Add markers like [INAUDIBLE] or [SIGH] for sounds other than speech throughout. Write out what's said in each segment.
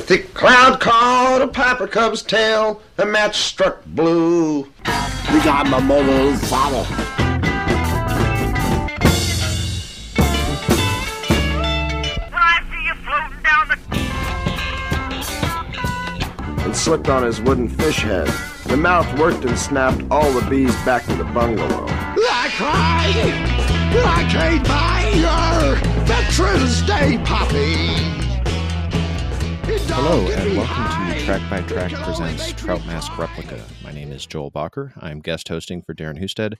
A thick cloud caught a piper cub's tail, a match struck blue. We got my mother's father. and slipped on his wooden fish head. The mouth worked and snapped all the bees back to the bungalow. I cried like a buyer Veterans Day puppy. Hello, and welcome to Track by Track presents Trout Mask Replica. My name is Joel Bacher. I'm guest hosting for Darren Husted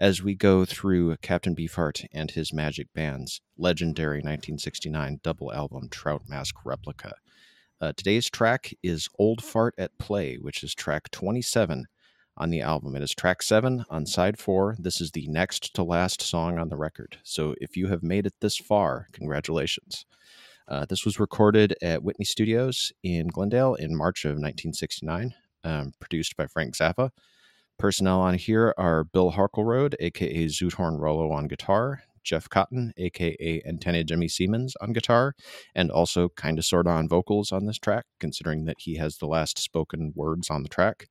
as we go through Captain Beefheart and his Magic Band's legendary 1969 double album Trout Mask Replica. Uh, today's track is Old Fart at Play, which is track 27 on the album. It is track 7 on side 4. This is the next to last song on the record. So if you have made it this far, congratulations. Uh, this was recorded at Whitney Studios in Glendale in March of 1969, um, produced by Frank Zappa. Personnel on here are Bill Harkleroad, aka Zoothorn Rollo on guitar, Jeff Cotton, aka Antenna Jimmy Semens, on guitar, and also kind of sort on vocals on this track, considering that he has the last spoken words on the track.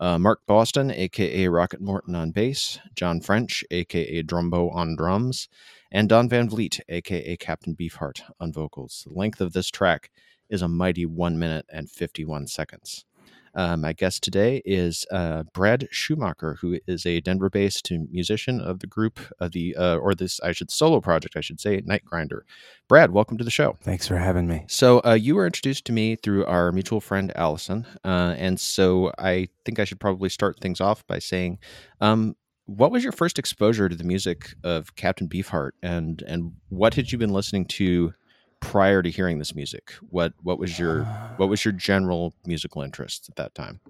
Uh, Mark Boston, aka Rocket Morton, on bass, John French, aka Drumbo, on drums, and Don Van Vliet, aka Captain Beefheart, on vocals. The length of this track is a mighty one minute and 51 seconds. Uh, my guest today is uh, Brad Schumacher, who is a Denver-based musician of the group of the, uh, or this, I should solo project, I should say, Night Grinder. Brad, welcome to the show. Thanks for having me. So uh, you were introduced to me through our mutual friend Allison, uh, and so I think I should probably start things off by saying, um, what was your first exposure to the music of Captain Beefheart, and and what had you been listening to prior to hearing this music? What what was your what was your general musical interest at that time?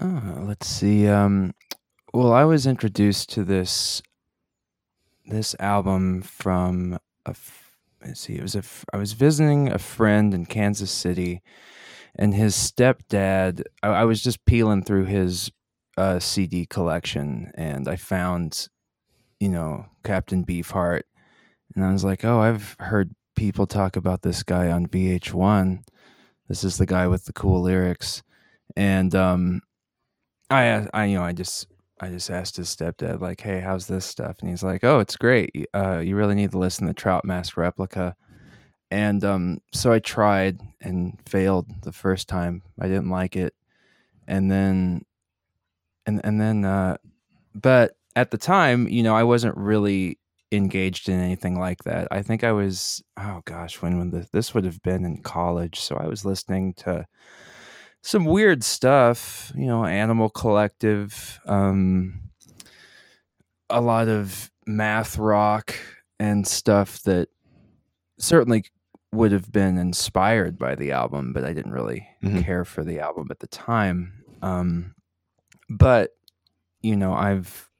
Oh, let's see. Um, well, I was introduced to this this album from a. Let's see. It was a. I was visiting a friend in Kansas City, and his stepdad. I, I was just peeling through his uh, CD collection, and I found, you know, Captain Beefheart, and I was like, oh, I've heard people talk about this guy on VH1. This is the guy with the cool lyrics, and um, I, I, you know, I just, I just asked his stepdad, like, "Hey, how's this stuff?" And he's like, "Oh, it's great. Uh, you really need to listen to Trout Mask Replica." And um, so I tried and failed the first time. I didn't like it, and then, and and then, uh, but at the time, you know, I wasn't really engaged in anything like that. I think I was, oh gosh, when when this, this would have been in college. So I was listening to some weird stuff, you know, Animal Collective, um, a lot of math rock and stuff that certainly would have been inspired by the album, but I didn't really Mhm. care for the album at the time. Um, but you know, I've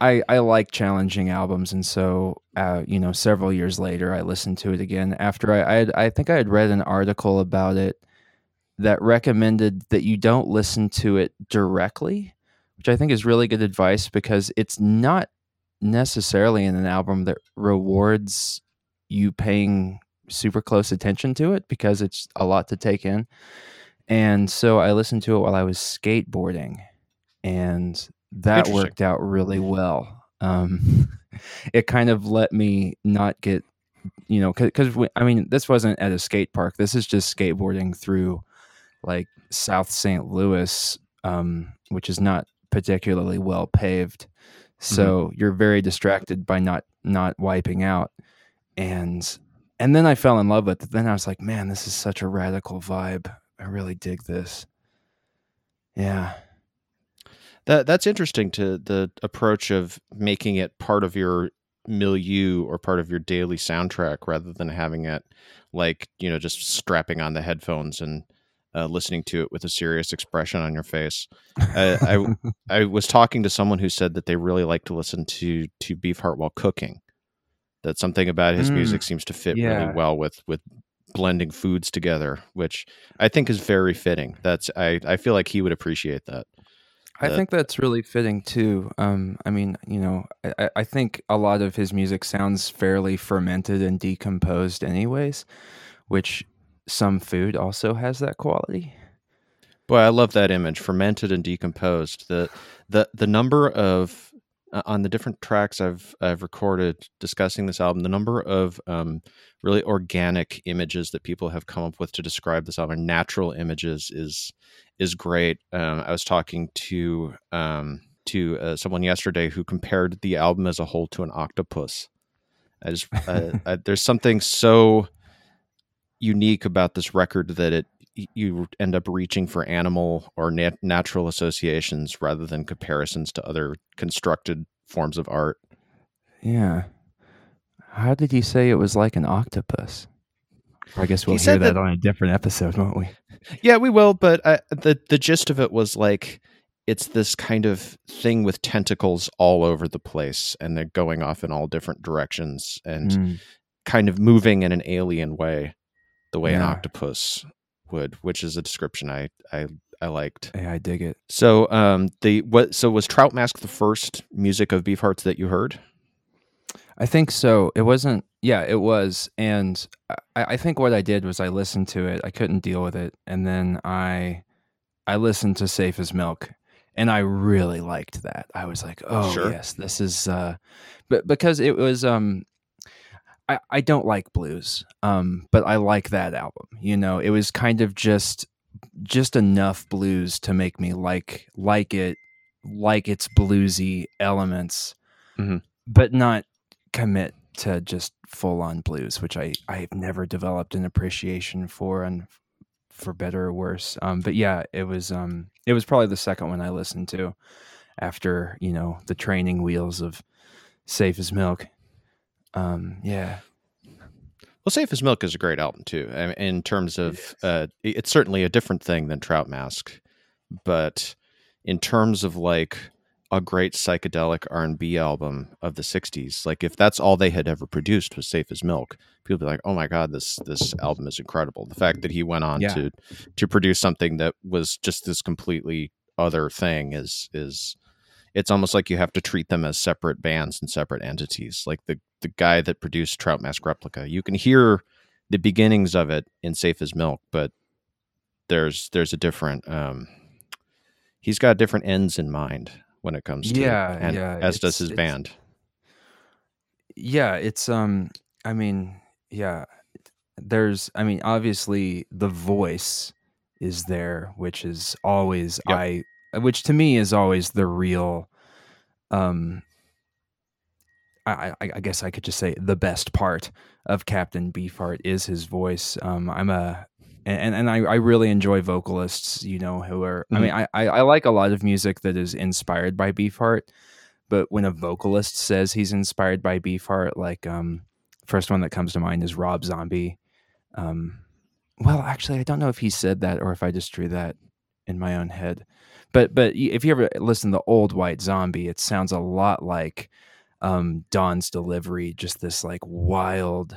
I I like challenging albums, and so uh, you know, several years later, I listened to it again after I I, had, I think I had read an article about it that recommended that you don't listen to it directly, which I think is really good advice because it's not necessarily in an album that rewards you paying super close attention to it because it's a lot to take in. And so I listened to it while I was skateboarding, and that worked out really well. Um, [LAUGHS] it kind of let me not get, you know, because I mean, this wasn't at a skate park. This is just skateboarding through like South St. Louis, um, which is not particularly well paved. So you're very distracted by not not wiping out, and and then I fell in love with it. Then I was like, man, this is such a radical vibe. I really dig this. Yeah. That that's interesting to the approach of making it part of your milieu or part of your daily soundtrack rather than having it like you know just strapping on the headphones and uh, listening to it with a serious expression on your face. I, I [LAUGHS] I was talking to someone who said that they really like to listen to to Beefheart while cooking. That something about his Mm, music seems to fit yeah. really well with with blending foods together, which I think is very fitting. That's I I feel like he would appreciate that. I think that's really fitting too. Um, I mean, you know, I- I, I think a lot of his music sounds fairly fermented and decomposed, anyways, which some food also has that quality. Boy, I love that image, fermented and decomposed. The the the number of uh, on the different tracks I've I've recorded discussing this album, the number of um, really organic images that people have come up with to describe this album, natural images, is is great. Um, I was talking to um, to uh, someone yesterday who compared the album as a whole to an octopus. I just uh, [LAUGHS] I, there's something so unique about this record that it you end up reaching for animal or nat- natural associations rather than comparisons to other constructed forms of art. Yeah. How did he say it was like an octopus? I guess we'll He hear that, that- on a different episode, won't we? [LAUGHS] Yeah, we will, but uh, the the gist of it was like it's this kind of thing with tentacles all over the place and they're going off in all different directions and Mm, kind of moving in an alien way, the way an octopus would, which is a description I I I liked. yeah, I dig it. So um the what so was Trout Mask the first music of Beefhearts that you heard? I think so. It wasn't. Yeah, it was. And I, I think what I did was I listened to it. I couldn't deal with it, and then I, I listened to Safe as Milk, and I really liked that. I was like, oh Sure. yes, this is. uh But because it was, um, I I don't like blues, um, but I like that album. You know, it was kind of just just enough blues to make me like like it, like its bluesy elements, Mhm. but not commit to just full on blues, which I I've never developed an appreciation for, and for better or worse. Um, but yeah, it was um it was probably the second one I listened to after you know the training wheels of Safe as Milk. Um, yeah, Well, Safe as Milk is a great album too. In terms of, uh, it's certainly a different thing than Trout Mask, but in terms of like a great psychedelic R and B album of the '60s, like if that's all they had ever produced was Safe as Milk, people be like, "Oh my god, this this album is incredible." The fact that he went on Yeah. to to produce something that was just this completely other thing is is it's almost like you have to treat them as separate bands and separate entities. Like the the guy that produced Trout Mask Replica, you can hear the beginnings of it in Safe as Milk, but there's there's a different um he's got different ends in mind when it comes to Yeah, and yeah, as does his band. yeah. It's um, I mean, yeah. There's, I mean, obviously the voice is there, which is always Yep. I, which to me is always the real, um. I, I, guess I could just say the best part of Captain Beefheart is his voice. Um, I'm a and and I, I really enjoy vocalists, you know, who are. I mean, I, I I like a lot of music that is inspired by Beefheart, but when a vocalist says he's inspired by Beefheart, like um, first one that comes to mind is Rob Zombie. Um, well, actually, I don't know if he said that or if I just drew that in my own head. But but if you ever listen to old White Zombie, it sounds a lot like um, Don's delivery, just this like wild,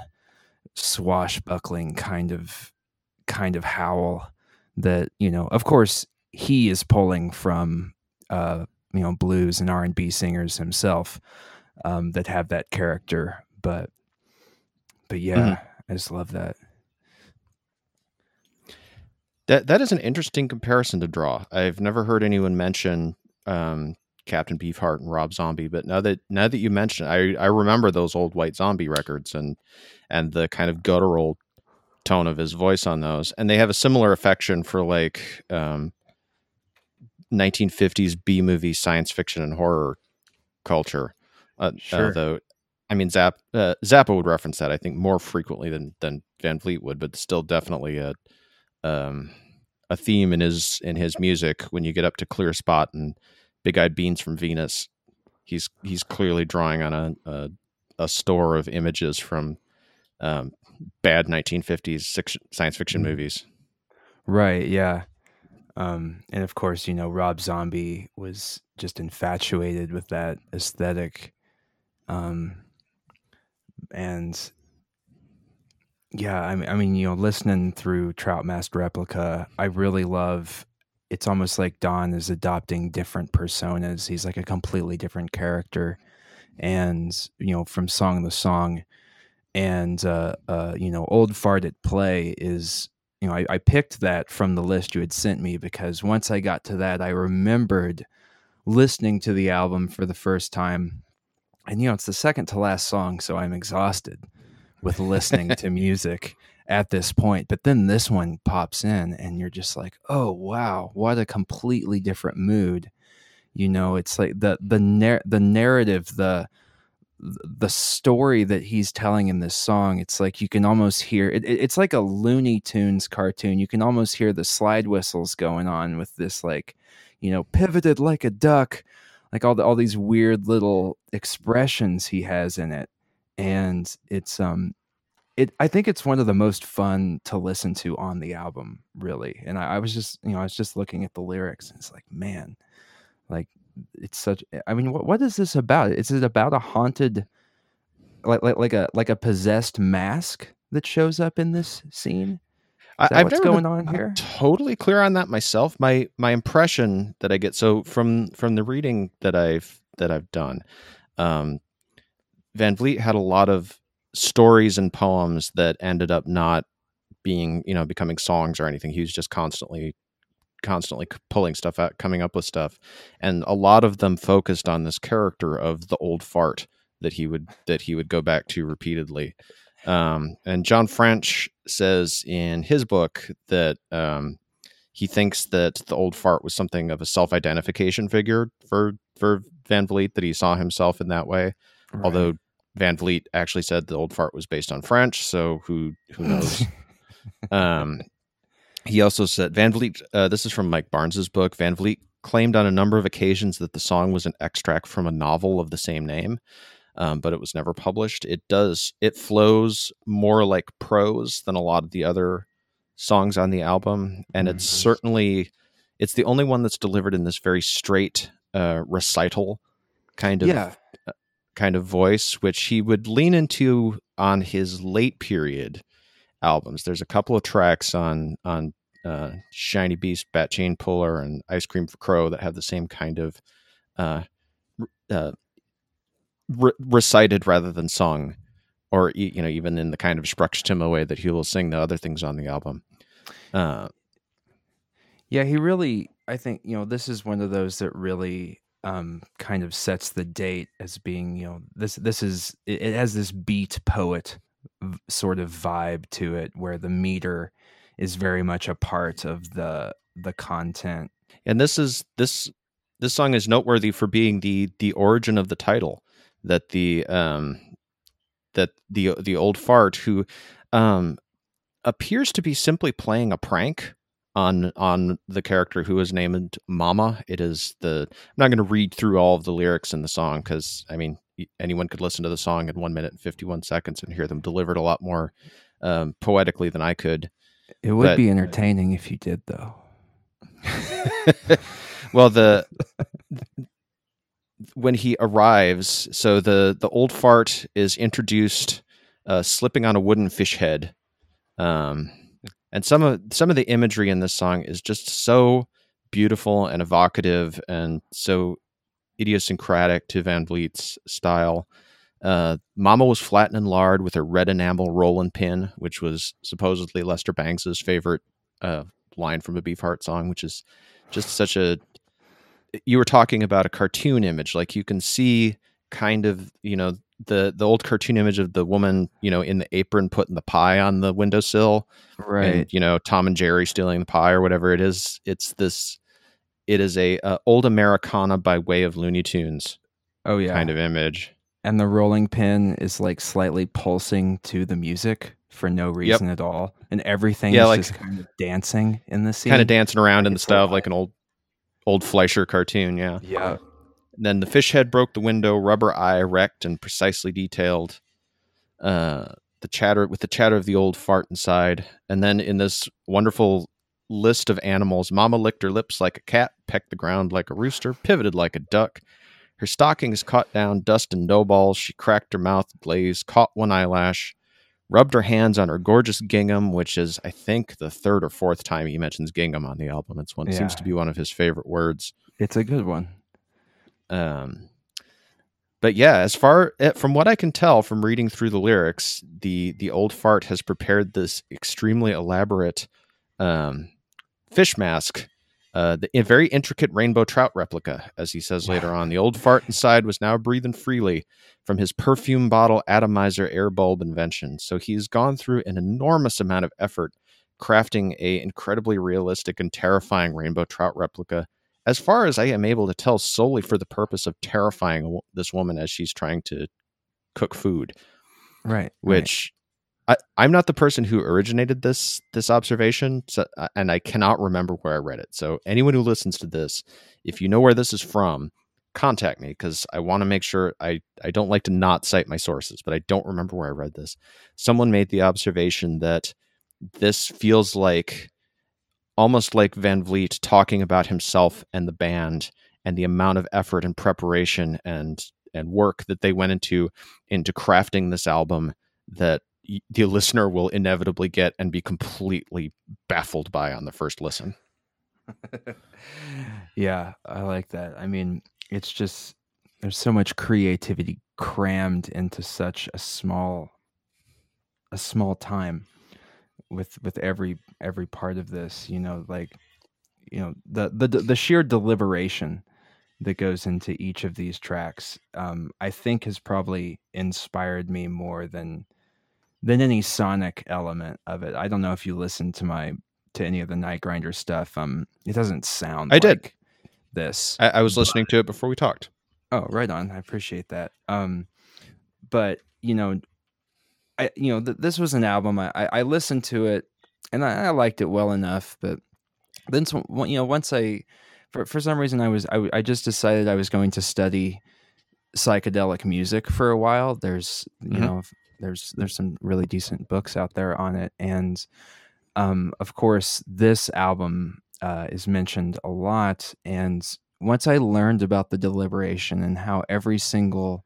swashbuckling kind of kind of howl that you know. Of course, he is pulling from uh, you know blues and R and B singers himself um, that have that character, but but yeah, I just love that. That that is an interesting comparison to draw. I've never heard anyone mention um, Captain Beefheart and Rob Zombie, but now that now that you mention, it, I I remember those old White Zombie records and and the kind of guttural tone of his voice on those, and they have a similar affection for like um, 1950s B movie science fiction and horror culture. Uh, Sure. though, I mean, Zapp uh, Zappa would reference that I think more frequently than than Van Vliet would, but still definitely a um, a theme in his in his music. When you get up to Clear Spot and Big Eyed Beans from Venus, he's he's clearly drawing on a a, a store of images from um, bad 1950s science fiction Mhm. movies. Right, yeah. Um, and of course, you know, Rob Zombie was just infatuated with that aesthetic. Um, and yeah, I mean, I mean, you know, listening through Trout Mask Replica, I really love. It's almost like Don is adopting different personas. He's like a completely different character, and you know, from song to song, and uh, uh, you know, old fart at play is you know, I, I picked that from the list you had sent me because once I got to that, I remembered listening to the album for the first time. And, you know, it's the second to last song, so I'm exhausted with listening to [LAUGHS] music at this point. But then this one pops in, and you're just like, oh, wow, what a completely different mood. You know, it's like the the nar- the narrative, the the story that he's telling in this song it's like you can almost hear it, it's like a looney tunes cartoon you can almost hear the slide whistles going on with this like you know pivoted like a duck like all the, all these weird little expressions he has in it and it's um it i think it's one of the most fun to listen to on the album really and I, I was just you know i was just looking at the lyrics and it's like man like it's such i mean what, what is this about? Is it about a haunted like, like like a like a possessed mask that shows up in this scene? I've what's never going been on here? totally clear on that myself. My my impression that I get so from from the reading that I've that I've done, um, Van Vliet had a lot of stories and poems that ended up not being you know becoming songs or anything. He was just constantly constantly pulling stuff out, coming up with stuff, and a lot of them focused on this character of the old fart that he would that he would go back to repeatedly. Um, and John French says in his book that um, he thinks that the old fart was something of a self-identification figure for for Van Vliet that he saw himself in that way. Right. Although Van Vliet actually said the old fart was based on French, so who who [LAUGHS] knows? um, he also said Van Vliet. Uh, this is from Mike Barnes's book. Van Vliet claimed on a number of occasions that the song was an extract from a novel of the same name, um, but it was never published. It does. It flows more like prose than a lot of the other songs on the album, and it's Mhm. certainly it's the only one that's delivered in this very straight uh, recital kind of yeah kind of voice, which he would lean into on his late period albums. There's a couple of tracks on on uh, Shiny Beast, Bat Chain Puller, and Ice Cream for Crow that have the same kind of uh, uh, re- recited rather than sung, or you know even in the kind of Sprechstimme way that he will sing the other things on the album. Uh, Yeah, he really. I think you know this is one of those that really um, kind of sets the date as being you know this this is it, has this beat poet sort of vibe to it where the meter is very much a part of the the content. and this is this this song is noteworthy for being the the origin of the title that the um that the the old fart who um appears to be simply playing a prank on on the character who is named mama it is the i'm not going to read through all of the lyrics in the song because i mean anyone could listen to the song in one minute and 51 seconds and hear them delivered a lot more um, poetically than i could It would But- be entertaining if you did though. [LAUGHS] well the when he arrives so the the old fart is introduced uh, slipping on a wooden fish head um, and some of some of the imagery in this song is just so beautiful and evocative and so idiosyncratic to van vliet's style. Uh, mama was flattening lard with a red enamel rolling pin which was supposedly lester bangs's favorite uh, line from a beefheart song which is just such a you were talking about a cartoon image like you can see kind of you know the the old cartoon image of the woman you know in the apron putting the pie on the windowsill Right. and you know tom and jerry stealing the pie or whatever it is it's this it is a uh, old americana by way of looney tunes oh yeah. kind of image and the rolling pin is like slightly pulsing to the music for no reason at all, and everything Yeah, is like- just kind of dancing in the scene. kind of dancing around in the style like- of like an old old fleischer cartoon yeah Yeah, Then the fish head broke the window, rubber eye erect and precisely detailed. Uh, the chatter with the chatter of the old fart inside, and then in this wonderful list of animals, Mama licked her lips like a cat, pecked the ground like a rooster, pivoted like a duck. Her stockings caught down dust and dough balls. She cracked her mouth, glazed, caught one eyelash, rubbed her hands on her gorgeous gingham, which is, I think, the third or fourth time he mentions gingham on the album. It's one seems to be one of his favorite words. it's a good one. Um, but yeah, as far eh, from what I can tell from reading through the lyrics, the the old fart has prepared this extremely elaborate um, fish mask, uh, the a very intricate rainbow trout replica, as he says later on. The old fart inside was now breathing freely from his perfume bottle atomizer air bulb invention. So he's gone through an enormous amount of effort crafting a incredibly realistic and terrifying rainbow trout replica. As far as I am able to tell, solely for the purpose of terrifying this woman as she's trying to cook food. Right. Which I, I'm not the person who originated this this observation, so, uh, and I cannot remember where I read it. So anyone who listens to this, if you know where this is from, contact me because I want to make sure I I don't like to not cite my sources, but I don't remember where I read this. Someone made the observation that this feels like almost like Van Vliet talking about himself and the band and the amount of effort and preparation and and work that they went into into crafting this album that the listener will inevitably get and be completely baffled by on the first listen. [LAUGHS] yeah, I like that. I mean, it's just there's so much creativity crammed into such a small a small time with with every every part of this, you know, like you know, the the the sheer deliberation that goes into each of these tracks um, I think has probably inspired me more than than any sonic element of it. I don't know if you listen to my to any of the Night Grinder stuff. Um, it doesn't sound. I like did this. I, I was but, listening to it before we talked. Oh, right on. I appreciate that. Um, but you know, I you know th- this was an album I, I, listened to it and I, I, liked it well enough, but then so, you know once I for for some reason I was I, I just decided I was going to study psychedelic music for a while. There's you mm-hmm. know there's there's some really decent books out there on it, and um, of course, this album uh, is mentioned a lot. And once I learned about the deliberation and how every single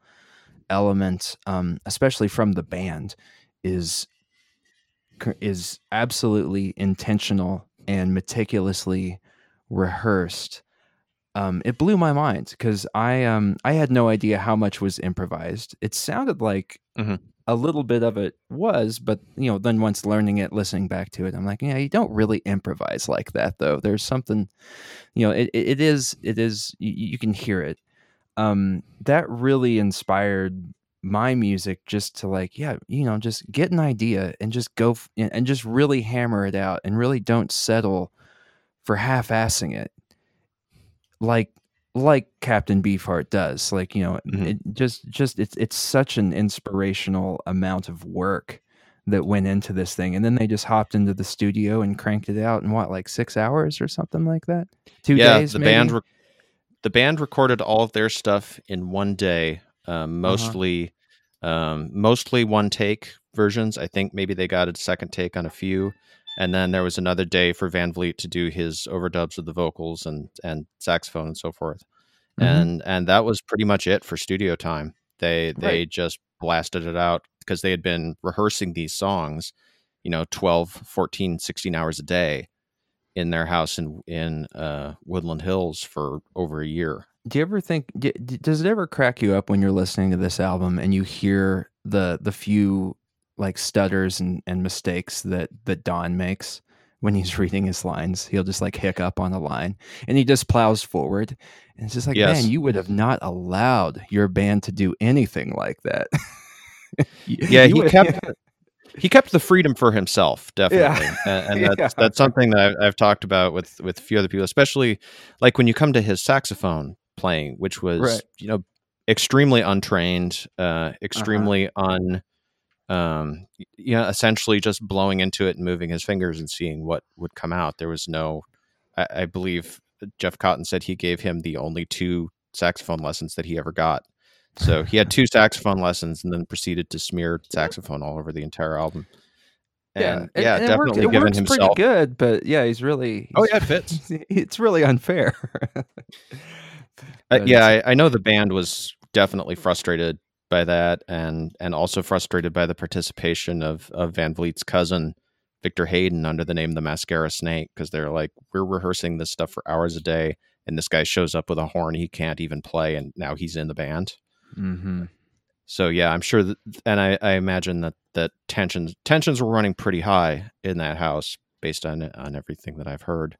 element, um, especially from the band, is is absolutely intentional and meticulously rehearsed. Um, it blew my mind because I um I had no idea how much was improvised. It sounded like mm-hmm a little bit of it was, but you know, then once learning it, listening back to it, I'm like, yeah, you don't really improvise like that though. There's something, you know, it, it is, it is, you, you can hear it. Um, that really inspired my music just to like, yeah, you know, just get an idea and just go f- and just really hammer it out and really don't settle for half assing it. Like like Captain Beefheart does. Like you know, mm-hmm. it just just it's it's such an inspirational amount of work that went into this thing, and then they just hopped into the studio and cranked it out in what like six hours or something like that. Two yeah, days. the maybe? band re- the band recorded all of their stuff in one day, um, uh-huh. mostly uh-huh. um, mostly one take versions. I think maybe they got a second take on a few and then there was another day for Van Vliet to do his overdubs of the vocals and and saxophone and so forth. Mm-hmm. And and that was pretty much it for studio time. They they right. just blasted it out because they had been rehearsing these songs, you know, 12, 14, 16 hours a day in their house in in uh, Woodland Hills for over a year. Do you ever think does it ever crack you up when you're listening to this album and you hear the the few like stutters and, and mistakes that that Don makes when he's [LAUGHS] reading his lines. He'll just like hiccup on a line and he just plows forward. And it's just like, yes. man, you would have not allowed your band to do anything like that. [LAUGHS] yeah, he kept [LAUGHS] he kept the freedom for himself, definitely, yeah. and, [LAUGHS] and, that's yeah. that's something that I've, I've, talked about with with a few other people, especially like when you come to his saxophone playing, which was right. you know extremely untrained, uh, uh-huh. extremely uh-huh. un um, you know, essentially just blowing into it and moving his fingers and seeing what would come out. There was no, I, I believe Jeff Cotton said he gave him the only two saxophone lessons that he ever got. So he had two saxophone lessons and then proceeded to smear saxophone all over the entire album. And yeah, yeah, and definitely it works, it given himself pretty good, but yeah, he's really. Oh yeah, it fits. [LAUGHS] It's really unfair. [LAUGHS] uh, yeah, I, I, know the band was definitely frustrated by that and and also frustrated by the participation of of Van Vliet's cousin Victor Hayden under the name the Mascara Snake because they're like we're rehearsing this stuff for hours a day and this guy shows up with a horn he can't even play and now he's in the band. Mm-hmm. So yeah, I'm sure that, and I, I imagine that that tensions tensions were running pretty high in that house based on on everything that I've heard.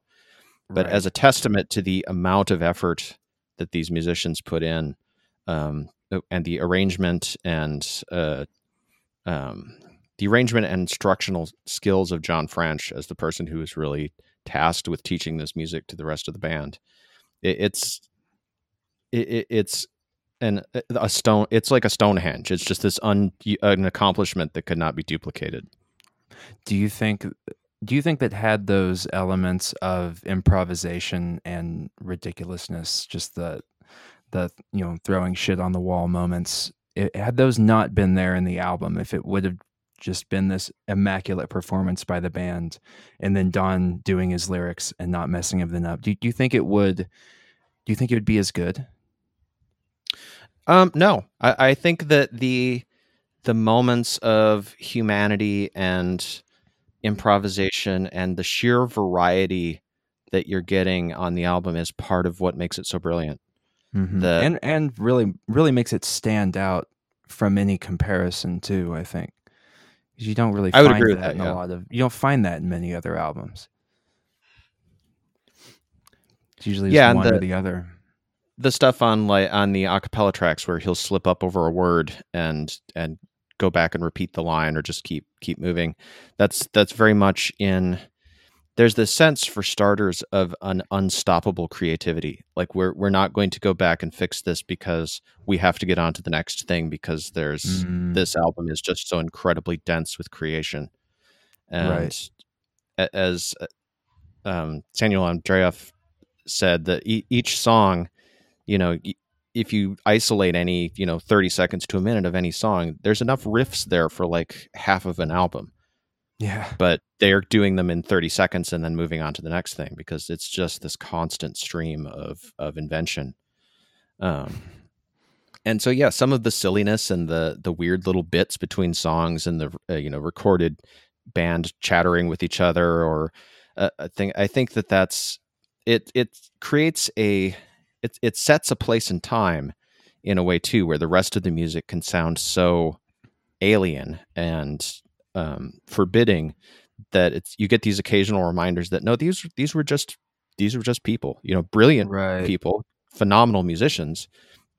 But Right. as a testament to the amount of effort that these musicians put in, um, and the arrangement and uh, um, the arrangement and instructional skills of John French as the person who was really tasked with teaching this music to the rest of the band, it, it's it, it, it's an uh, a stone. It's like a Stonehenge. It's just this un, an accomplishment that could not be duplicated. do you think do you think that had those elements of improvisation and ridiculousness just the the you know throwing shit on the wall moments it, had those not been there in the album if it would have just been this immaculate performance by the band and then don doing his lyrics and not messing them up do, do you think it would do you think it would be as good Um, no, I, I think that the the moments of humanity and improvisation and the sheer variety that you're getting on the album is part of what makes it so brilliant. Mhm. The- and and really really makes it stand out from any comparison too i think you don't really I would find agree with that, that, in yeah. a lot of you don't find that in many other albums it's usually Yeah, one or the- the other The stuff on like on the acapella tracks where he'll slip up over a word and and go back and repeat the line or just keep keep moving. That's that's very much in there's this sense for starters of an unstoppable creativity. Like we're we're not going to go back and fix this because we have to get on to the next thing because there's Mm, this album is just so incredibly dense with creation. And Right. as uh, um, Samuel Andreyev said, that e- each song, you know, if you isolate any, you know, 30 seconds to a minute of any song, there's enough riffs there for like half of an album. Yeah. But they're doing them in 30 seconds and then moving on to the next thing because it's just this constant stream of of invention. Um and so yeah some of the silliness and the the weird little bits between songs and the uh, you know recorded band chattering with each other or uh, i think i think that that's it it creates a it it sets a place and time in a way too where the rest of the music can sound so alien and um, forbidding that it's you get these occasional reminders that no these these were just these were just people you know brilliant right. people phenomenal musicians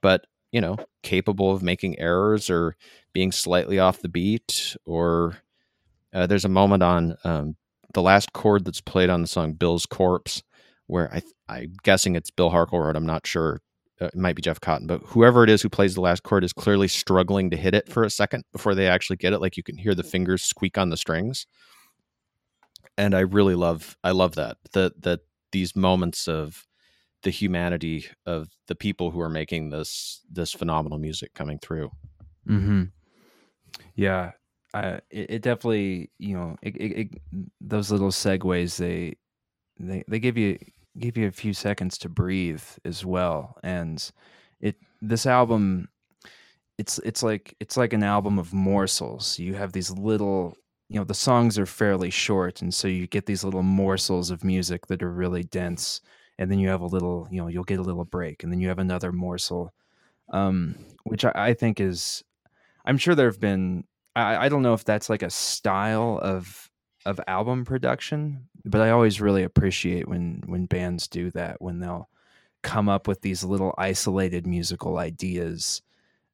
but you know capable of making errors or being slightly off the beat or uh, there's a moment on um, the last chord that's played on the song bill's corpse where i i'm guessing it's bill harkleroad i'm not sure uh, it might be jeff cotton but whoever it is who plays the last chord is clearly struggling to hit it for a second before they actually get it like you can hear the fingers squeak on the strings and i really love i love that that that these moments of the humanity of the people who are making this this phenomenal music coming through Mm-hmm. Yeah, I, it, it definitely you know it, it, it, those little segues they they they give you give you a few seconds to breathe as well, and it this album it's it's like it's like an album of morsels. You have these little you know the songs are fairly short, and so you get these little morsels of music that are really dense, and then you have a little you know you'll get a little break, and then you have another morsel, um, which I, I think is I'm sure there have been. I, I don't know if that's like a style of of album production, but I always really appreciate when when bands do that when they'll come up with these little isolated musical ideas,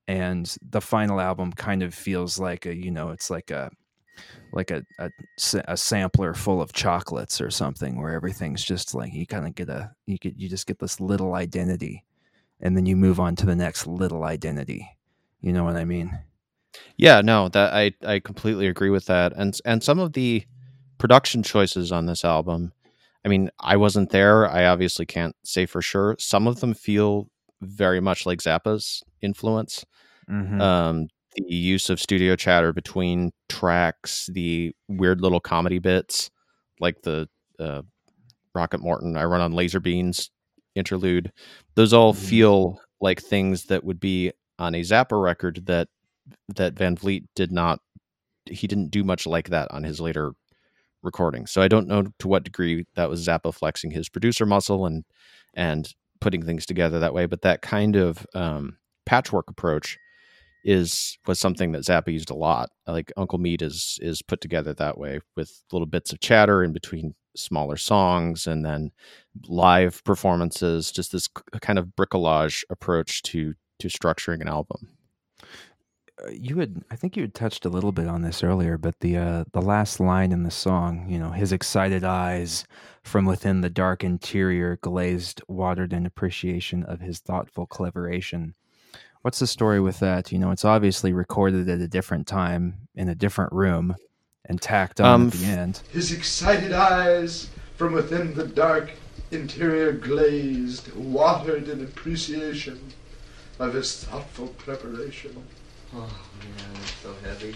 and the final album kind of feels like a you know it's like a like a a, a sampler full of chocolates or something where everything's just like you kind of get a you get you just get this little identity, and then you move on to the next little identity. You know what I mean? Yeah, no, that I I completely agree with that. And and some of the production choices on this album, I mean, I wasn't there. I obviously can't say for sure. Some of them feel very much like Zappa's influence. Mm-hmm. Um, the use of studio chatter between tracks, the weird little comedy bits, like the uh, Rocket Morton, I run on laser beans interlude. Those all Mhm. feel like things that would be on a Zappa record that that Van Vliet did not. He didn't do much like that on his later recordings. So I don't know to what degree that was Zappa flexing his producer muscle and and putting things together that way. But that kind of um, patchwork approach is was something that Zappa used a lot. Like Uncle Meat is is put together that way with little bits of chatter in between smaller songs and then live performances. Just this kind of bricolage approach to to structuring an album. Uh, you had I think you had touched a little bit on this earlier, but the uh, the last line in the song, you know, his excited eyes from within the dark interior glazed, watered in appreciation of his thoughtful cleveration. What's the story with that? You know, it's obviously recorded at a different time in a different room and tacked on um, at the end. His excited eyes from within the dark interior glazed, watered in appreciation of his thoughtful preparation. Oh man, it's so heavy.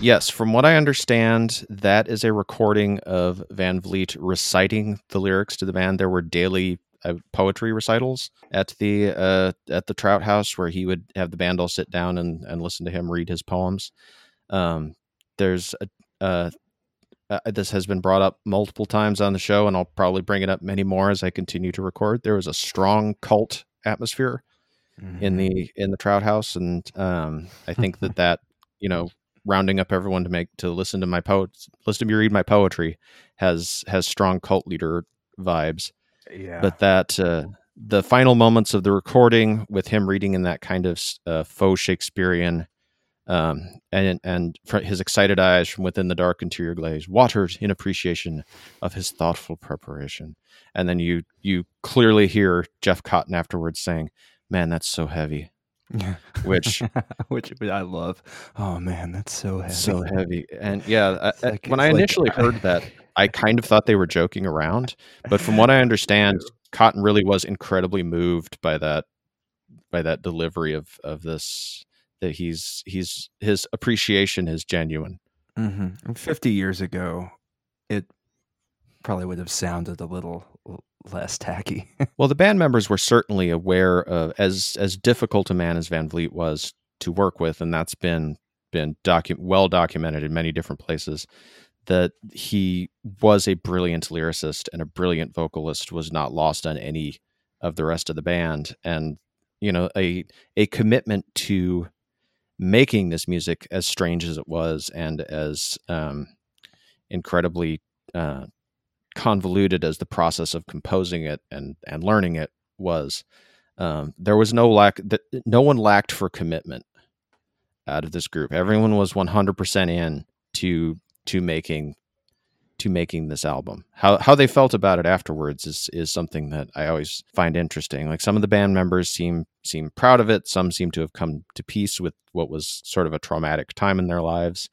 Yes, from what I understand, that is a recording of Van Vliet reciting the lyrics to the band. There were daily uh, poetry recitals at the uh, at the Trout House where he would have the band all sit down and, and listen to him read his poems. Um, there's a, uh, uh, this has been brought up multiple times on the show, and I'll probably bring it up many more as I continue to record. There was a strong cult atmosphere mm-hmm. in the in the Trout House, and um, I think that [LAUGHS] that you know rounding up everyone to make to listen to my poets, listen to me read my poetry, has has strong cult leader vibes. Yeah, but that uh, the final moments of the recording with him reading in that kind of uh, faux Shakespearean. Um, and and his excited eyes from within the dark interior glaze watered in appreciation of his thoughtful preparation. And then you you clearly hear Jeff Cotton afterwards saying, man, that's so heavy. [LAUGHS] which which I love. Oh man, that's so heavy. So heavy. And yeah, I, like, when I initially like, heard [LAUGHS] that, I kind of thought they were joking around, but from what I understand, [LAUGHS] Cotton really was incredibly moved by that by that delivery of of this that he's he's his appreciation is genuine. Mm-hmm. 50 years ago, it probably would have sounded a little less tacky. [LAUGHS] well, the band members were certainly aware of as as difficult a man as Van Vliet was to work with, and that's been been docu- well documented in many different places. That he was a brilliant lyricist and a brilliant vocalist was not lost on any of the rest of the band, and you know a a commitment to making this music as strange as it was and as um, incredibly uh, convoluted as the process of composing it and and learning it was. Um, there was no lack that no one lacked for commitment out of this group. Everyone was 100% in to to making to making this album. How how they felt about it afterwards is is something that I always find interesting. Like some of the band members seem seem proud of it. Some seem to have come to peace with what was sort of a traumatic time in their lives.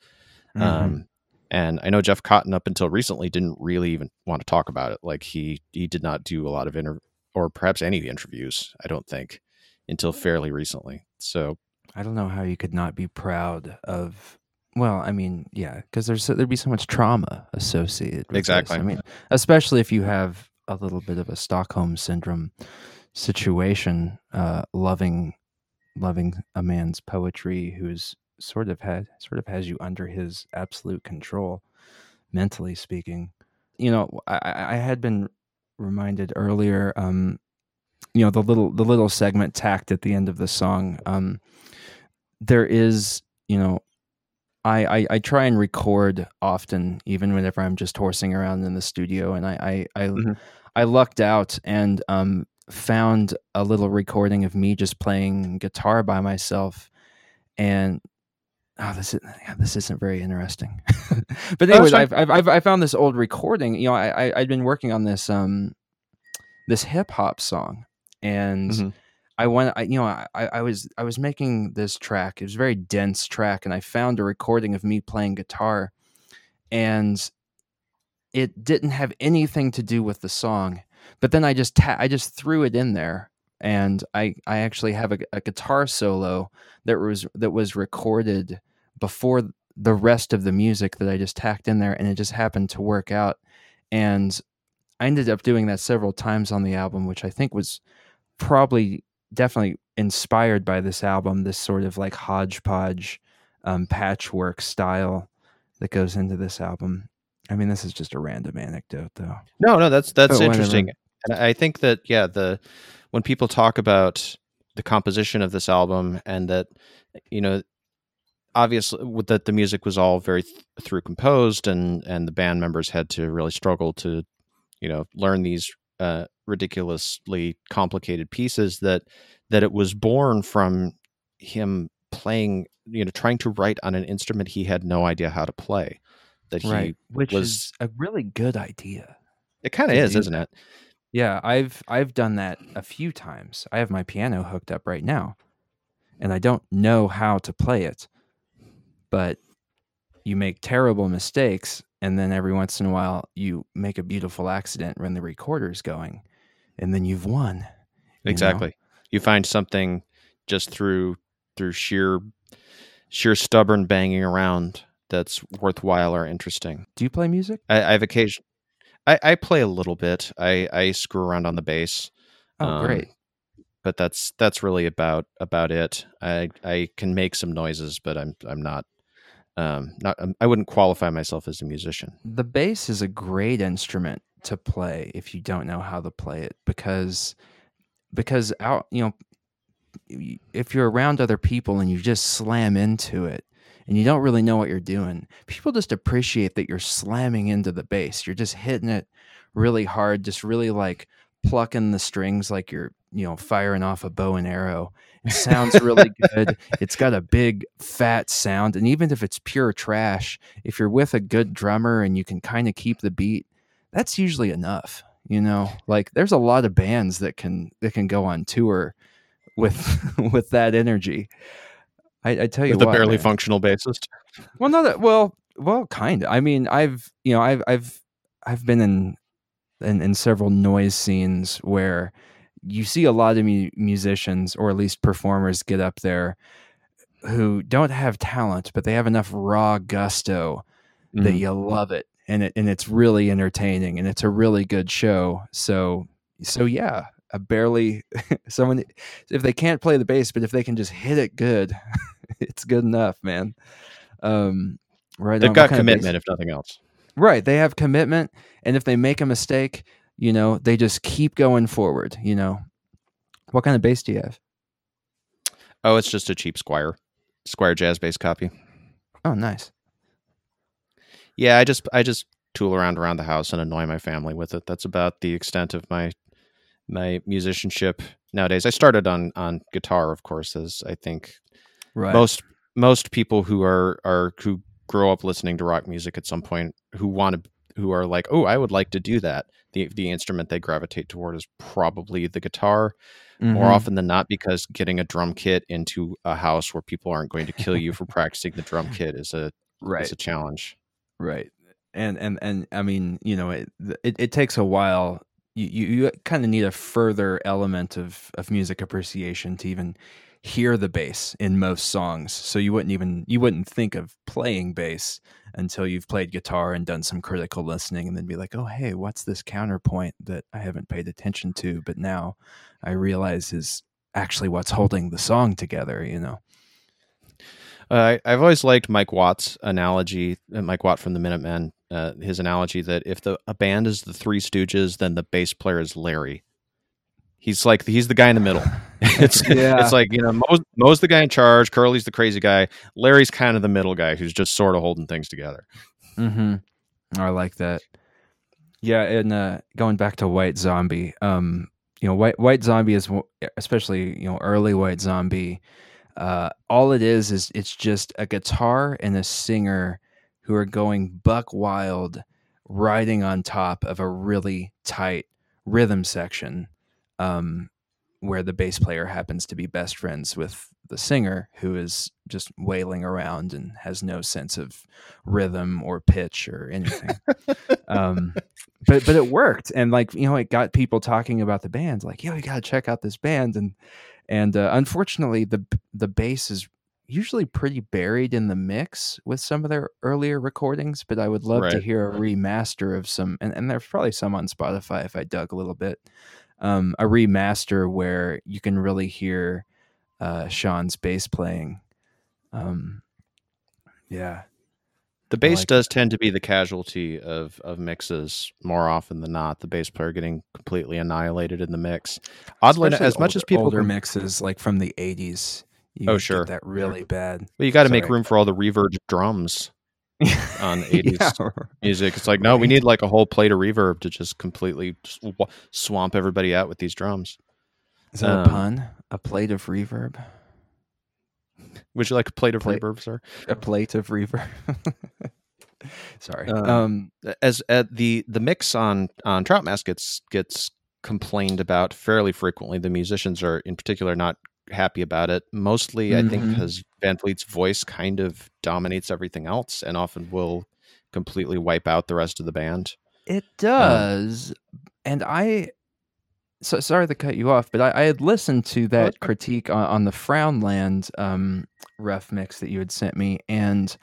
Mm-hmm. Um, and I know Jeff Cotton up until recently didn't really even want to talk about it. Like he he did not do a lot of inter or perhaps any interviews. I don't think until fairly recently. So I don't know how you could not be proud of. Well, I mean, yeah, because there's there'd be so much trauma associated. with Exactly. This. I mean, especially if you have a little bit of a Stockholm syndrome situation, uh, loving loving a man's poetry who's sort of had sort of has you under his absolute control, mentally speaking. You know, I, I had been reminded earlier, um, you know, the little the little segment tacked at the end of the song. Um, there is, you know, I, I, I try and record often, even whenever I'm just horsing around in the studio, and I I I, mm-hmm. I lucked out and um, found a little recording of me just playing guitar by myself, and oh, this is this isn't very interesting. [LAUGHS] but anyways, I've, I've, I've I found this old recording. You know, I, I had been working on this um this hip hop song, and mm-hmm. I went. I you know I I was I was making this track. It was a very dense track, and I found a recording of me playing guitar, and it didn't have anything to do with the song. But then I just ta- I just threw it in there and I I actually have a, a, guitar solo that was that was recorded before the rest of the music that I just tacked in there, and it just happened to work out. And I ended up doing that several times on the album, which I think was probably definitely inspired by this album, this sort of like hodgepodge um, patchwork style that goes into this album. I mean, this is just a random anecdote, though. No, no, that's that's but interesting, whenever. and I think that yeah, the when people talk about the composition of this album and that you know obviously that the music was all very th- through composed and and the band members had to really struggle to you know learn these uh, ridiculously complicated pieces that that it was born from him playing you know trying to write on an instrument he had no idea how to play that he right, which was is a really good idea. it kind of is do isn't it Yeah, I've I've done that a few times. I have my piano hooked up right now, and I don't know how to play it. But you make terrible mistakes, and then every once in a while you make a beautiful accident when the recorder's going, and then you've won. you know? exactly you find something just through through sheer sheer stubborn banging around that's worthwhile or interesting Do you play music? i, I have occasion I, I play a little bit. I i screw around on the bass Oh, Um, great. but that's that's really about about it. I i can make some noises but i'm i'm not um not i wouldn't qualify myself as a musician. The bass is a great instrument to play if you don't know how to play it because because out you know if you're around other people and you just slam into it and you don't really know what you're doing. People just appreciate that you're slamming into the bass. You're just hitting it really hard just really like plucking the strings like you're you know firing off a bow and arrow. It sounds really good. [LAUGHS] It's got a big fat sound and even if it's pure trash if you're with a good drummer and you can kind of keep the beat that's usually enough you know? Like there's a lot of bands that can that can go on tour with [LAUGHS] with that energy i, I tell you the barely man. functional bassist well no that well well kind of i mean i've you know i've i've i've been in in, in several noise scenes where you see a lot of mu- musicians or at least performers get up there who don't have talent but they have enough raw gusto that Mhm. you love it and it and it's really entertaining and it's a really good show so so yeah a barely [LAUGHS] someone if they can't play the bass but if they can just hit it good [LAUGHS] [LAUGHS] it's good enough man. Um right they've got commitment if nothing else. Right they have commitment and if they make a mistake you know they just keep going forward you know. What kind of bass do you have? Oh it's just a cheap Squier. Squier jazz bass copy. Oh nice. Yeah, I just I just tool around around the house and annoy my family with it. That's about the extent of my my musicianship nowadays. I started on on guitar, of course, as I think right most most people who are are who grow up listening to rock music at some point who want to who are like, "Oh, I would like to do that." The the instrument they gravitate toward is probably the guitar more Mhm. often than not because getting a drum kit into a house where people aren't going to kill you for [LAUGHS] practicing the drum kit is a right is a challenge. right and and and i mean you know it it, it takes a while you you, you kind of need a further element of of music appreciation to even hear the bass in most songs so you wouldn't even you wouldn't think of playing bass until you've played guitar and done some critical listening and then be like oh hey what's this counterpoint that i haven't paid attention to but now i realize is actually what's holding the song together you know Uh, I've always liked Mike Watt's analogy, uh, Mike Watt from the Minutemen, uh, his analogy that if the a band is the Three Stooges, then the bass player is Larry. He's like he's the guy in the middle. [LAUGHS] it's Yeah. it's like you know Moe's, Moe's the guy in charge, Curly's the crazy guy, Larry's kind of the middle guy who's just sort of holding things together. Mm-hmm. I like that. Yeah, and uh, going back to White Zombie, um, you know, White White Zombie is especially you know early White Zombie. Uh, all it is is it's just a guitar and a singer who are going buck wild, riding on top of a really tight rhythm section, um, where the bass player happens to be best friends with the singer, who is just wailing around and has no sense of rhythm or pitch or anything. [LAUGHS] um, but but it worked, and like you know, it got people talking about the band. Like, yo, you gotta check out this band, and and uh, unfortunately, the the bass is usually pretty buried in the mix with some of their earlier recordings. But I would love to hear a remaster of some, and, and there's probably some on Spotify if I dug a little bit. Um, a remaster where you can really hear uh, Sean's bass playing. Um, yeah, The bass like does tend to be the casualty of of mixes more often than not. The bass player getting completely annihilated in the mix. Oddly, Especially as much as people, older com- mixes like from the '80s. You Oh, get sure. that really bad. well, you got to make room for all the reverb drums [LAUGHS] on 80s Yeah. music. It's like no, we need like a whole plate of reverb to just completely sw- swamp everybody out with these drums. Is that Um, a pun? A plate of reverb. Would you like a plate of Plate- reverb, sir? A plate of reverb. [LAUGHS] Sorry. Um, Um, as at the the mix on on Trout Mask gets gets complained about fairly frequently. The musicians are in particular not happy about it. Mostly, I think, Mhm. because Van Vliet's voice kind of dominates everything else, and often will completely wipe out the rest of the band. It does, and I. So sorry to cut you off, but I, I had listened to that critique on, on the Frownland um, ref mix that you had sent me, and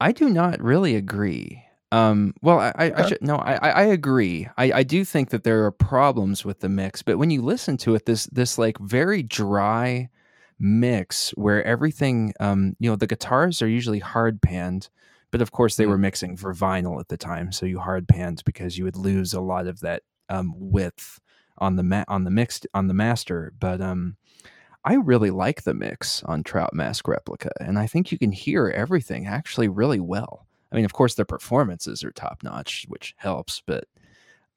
I do not really agree. Um, well, I, I, I should no, I, I agree. I, I do think that there are problems with the mix, but when you listen to it, this this like very dry mix where everything, um, you know, the guitars are usually hard panned, but of course they Mm. were mixing for vinyl at the time, so you hard panned because you would lose a lot of that um, width on the ma- on the mixed on the master. But um, I really like the mix on Trout Mask Replica, and I think you can hear everything actually really well. I mean, of course, their performances are top notch, which helps, but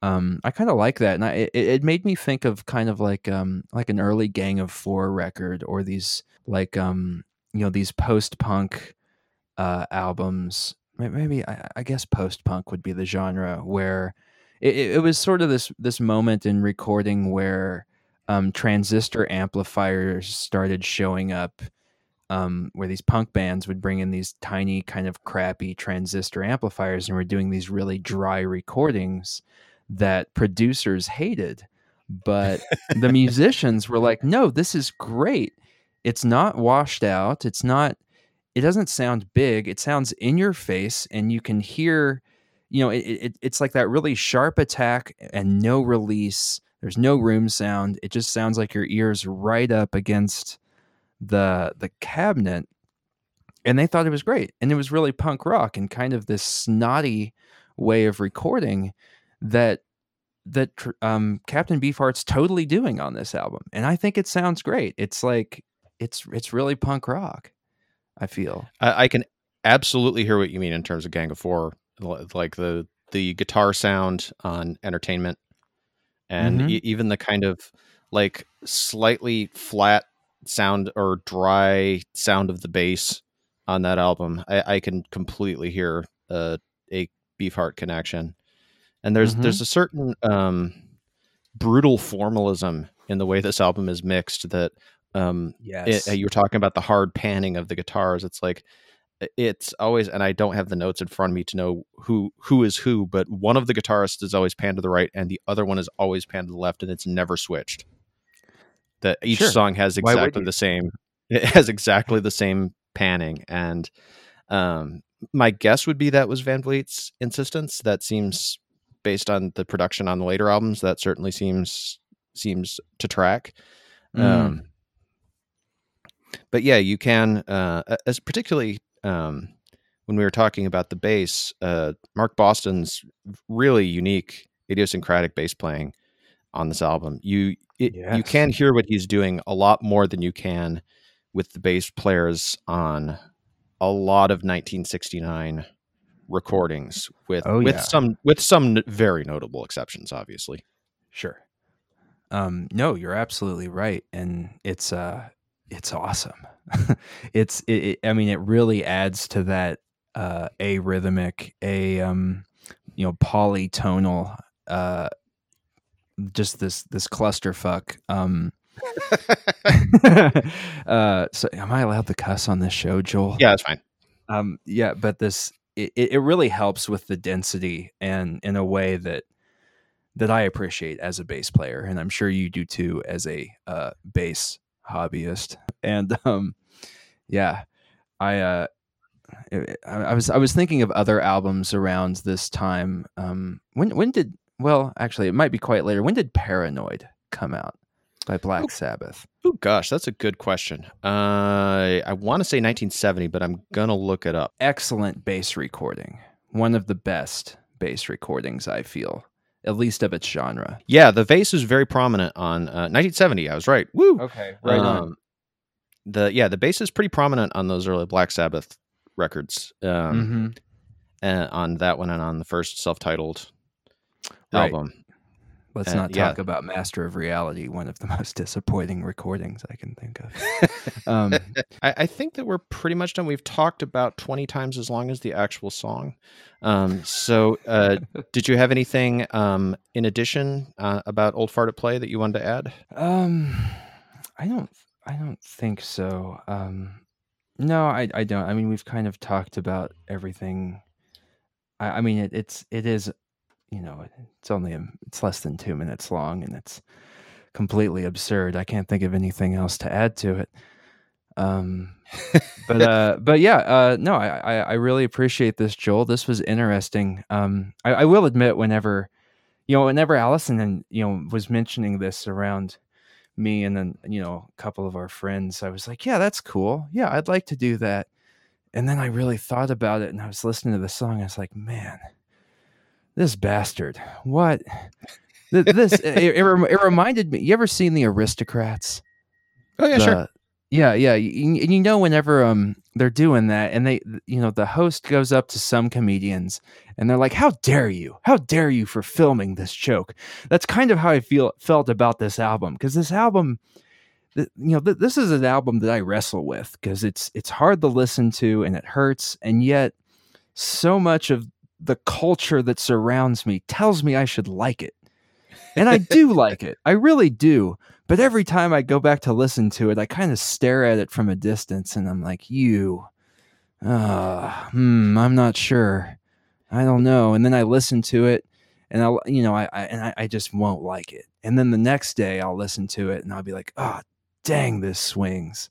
um, I kind of like that, and I, it, it made me think of kind of like um, like an early Gang of Four record, or these like um, you know these post punk uh, albums. Maybe I, I guess post punk would be the genre where it, it was sort of this this moment in recording where um, transistor amplifiers started showing up um, where these punk bands would bring in these tiny kind of crappy transistor amplifiers and were doing these really dry recordings that producers hated. But [LAUGHS] the musicians were like no this is great. It's not washed out. It's not it doesn't sound big. It sounds in your face and you can hear you know it, it, it's like that really sharp attack and no release. There's no room sound. It just sounds like your ears right up against the the cabinet and they thought it was great and it was really punk rock and kind of this snotty way of recording that that um, Captain Beefheart's totally doing on this album and I think it sounds great it's like it's it's really punk rock I feel I, I can absolutely hear what you mean in terms of Gang of Four, like the the guitar sound on Entertainment, and Mhm. e- even the kind of like slightly flat sound or dry sound of the bass on that album. I, I can completely hear uh, a Beefheart connection, and there's Mhm. there's a certain um, brutal formalism in the way this album is mixed that um, yes it, you were talking about the hard panning of the guitars. It's like it's always, and I don't have the notes in front of me to know who who is who, but one of the guitarists is always panned to the right, and the other one is always panned to the left, and it's never switched. That each Sure. song has exactly the same. [LAUGHS] It has exactly the same panning, and um, my guess would be that was Van Vliet's insistence. That seems based on the production on the later albums. That certainly seems seems to track. Mm. Um, but yeah, you can, uh, as particularly um, when we were talking about the bass, uh, Mark Boston's really unique, idiosyncratic bass playing on this album. You it, you can hear what he's doing a lot more than you can with the bass players on a lot of 1969 recordings with Oh, with yeah. some with some very notable exceptions obviously Sure. Um, no, you're absolutely right, and it's uh, it's awesome. [LAUGHS] it's it, it, I mean, it really adds to that uh, rhythmic a um, you know, polytonal, uh, just this this clusterfuck. Um, [LAUGHS] [LAUGHS] uh, so am I allowed to cuss on this show, Joel? yeah that's fine um yeah but this it, it really helps with the density and in a way that that i appreciate as a bass player and i'm sure you do too as a uh bass hobbyist and um yeah i uh I, I was i was thinking of other albums around this time um when when did well actually it might be quite later when did paranoid come out by Black Sabbath? Oh gosh, that's a good question. Uh, I want to say 1970, but I'm gonna look it up. Excellent bass recording. One of the best bass recordings I feel, at least of its genre. Yeah, the bass is very prominent on uh, 1970. I was right. Woo. Okay, right on. Um, The yeah, the bass is pretty prominent on those early Black Sabbath records. Um, Mhm. and on that one and on the first self-titled Right. album. Let's uh, not yeah. talk about Master of Reality, one of the [LAUGHS] most disappointing recordings I can think of. [LAUGHS] Um, I, I think that we're pretty much done. We've talked about 20 times as long as the actual song. Um, so, uh, [LAUGHS] did you have anything um, in addition uh, about Old Fart at Play that you wanted to add? Um, I don't. I don't think so. Um, no, I. I don't. I mean, we've kind of talked about everything. I, I mean, it, it's. It is. You know, it's only. A, it's less than two minutes long, and it's completely absurd. I can't think of anything else to add to it. Um, but [LAUGHS] uh, but yeah, uh, no, I, I I really appreciate this, Joel. This was interesting. Um, I, I will admit, whenever you know, whenever Allison and you know was mentioning this around me and then you know a couple of our friends, I was like, yeah, that's cool. Yeah, I'd like to do that. And then I really thought about it, and I was listening to the song. I was like, man, this bastard, what? This it, it, rem- it reminded me. You ever seen the Aristocrats? Oh, yeah, the- Yeah, yeah. You, you know, whenever um they're doing that, and they, you know, the host goes up to some comedians, and they're like, "How dare you? How dare you for filming this joke?" That's kind of how I feel felt about this album because this album, you know, th- this is an album that I wrestle with because it's it's hard to listen to and it hurts, and yet so much of the culture that surrounds me tells me I should like it. And I do [LAUGHS] like it. I really do. But every time I go back to listen to it, I kind of stare at it from a distance and I'm like, you, uh, hmm, I'm not sure. I don't know. And then I listen to it and I'll, you know, I, I and I, I just won't like it. And then the next day I'll listen to it and I'll be like, oh, dang, this swings.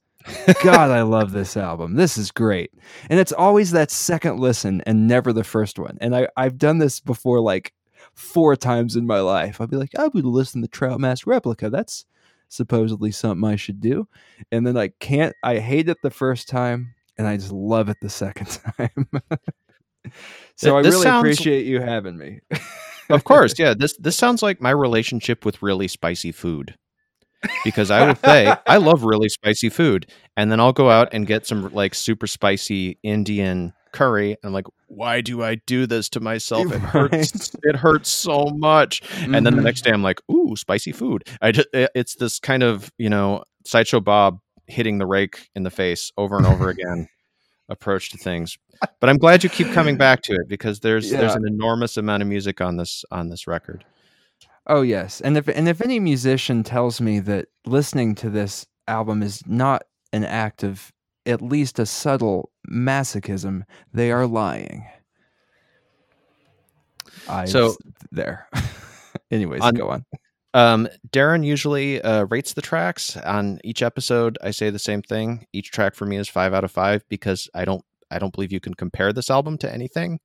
God, I love this album. This is great. And it's always that second listen and never the first one. And I, I've done this before like four times in my life. I'll be like, I would listen to Trout Mask Replica. That's supposedly something I should do. And then I can't, I hate it the first time and I just love it the second [LAUGHS] time. so Th- I really sounds- appreciate you having me. of course, [LAUGHS] yeah. This this sounds like my relationship with really spicy food. Because I will say I love really spicy food, and then I'll go out and get some like super spicy Indian curry. And I'm like, why do I do this to [LAUGHS] myself? It hurts. It hurts so much. And then the Mhm. next day, I'm like, ooh, spicy food. I just, it's this kind of you know sideshow Bob hitting the rake in the face over and over again [LAUGHS] approach to things. But I'm glad you keep coming back to it because there's there's an enormous amount of music on this on this record. Oh yes, and if and if any musician tells me that listening to this album is not an act of at least a subtle masochism, they are lying. I So- there. [LAUGHS] Anyways, On- go on. Um, Darren usually uh, rates the tracks on each episode. I say the same thing. Each track for me is five out of five because I don't I don't believe you can compare this album to anything.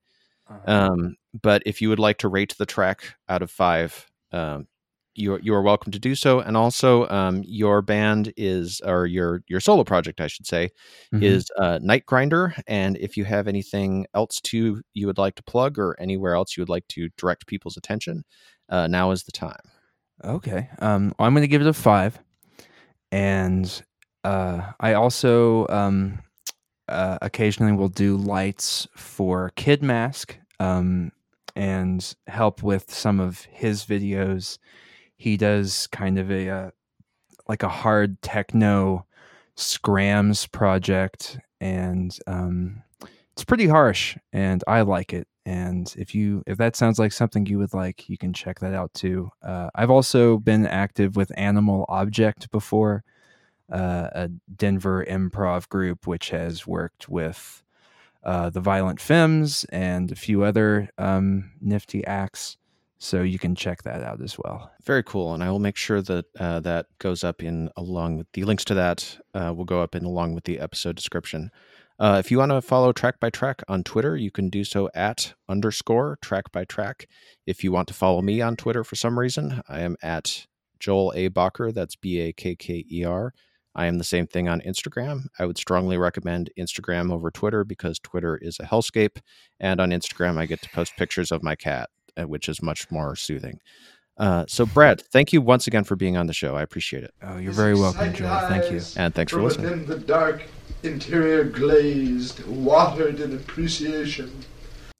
Um, but if you would like to rate the track out of five, um, you you are welcome to do so. And also, um, your band is or your your solo project, I should say, Mhm. is uh, Night Grinder. And if you have anything else to you would like to plug or anywhere else you would like to direct people's attention, uh, now is the time. Okay. Um, I'm going to give it a five, and uh, I also um, uh, occasionally will do lights for Kid Mask um, and help with some of his videos. He does kind of a uh, like a hard techno scrams project, and um, it's pretty harsh, and I like it. And if you if that sounds like something you would like, you can check that out too. Uh, I've also been active with Animal Object before, uh, a Denver improv group which has worked with uh, the Violent Femmes and a few other um, nifty acts. So you can check that out as well. Very cool, and I will make sure that uh, that goes up in along with the links to that uh, will go up in along with the episode description. Uh, if you want to follow Track by Track on Twitter, you can do so at underscore Track by Track. If you want to follow me on Twitter for some reason, I am at Joel A. Bakker. That's B A K K E R. I am the same thing on Instagram. I would strongly recommend Instagram over Twitter because Twitter is a hellscape. And on Instagram, I get to post pictures of my cat, uh, which is much more soothing. Uh, so, Brad, thank you once again for being on the show. I appreciate it. Oh, you're very welcome, Joel. Thank you. And thanks for listening. within the dark, interior glazed, watered in appreciation.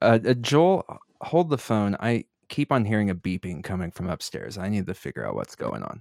Uh, uh, Joel, hold the phone. I keep on hearing a beeping coming from upstairs. I need to figure out what's going on.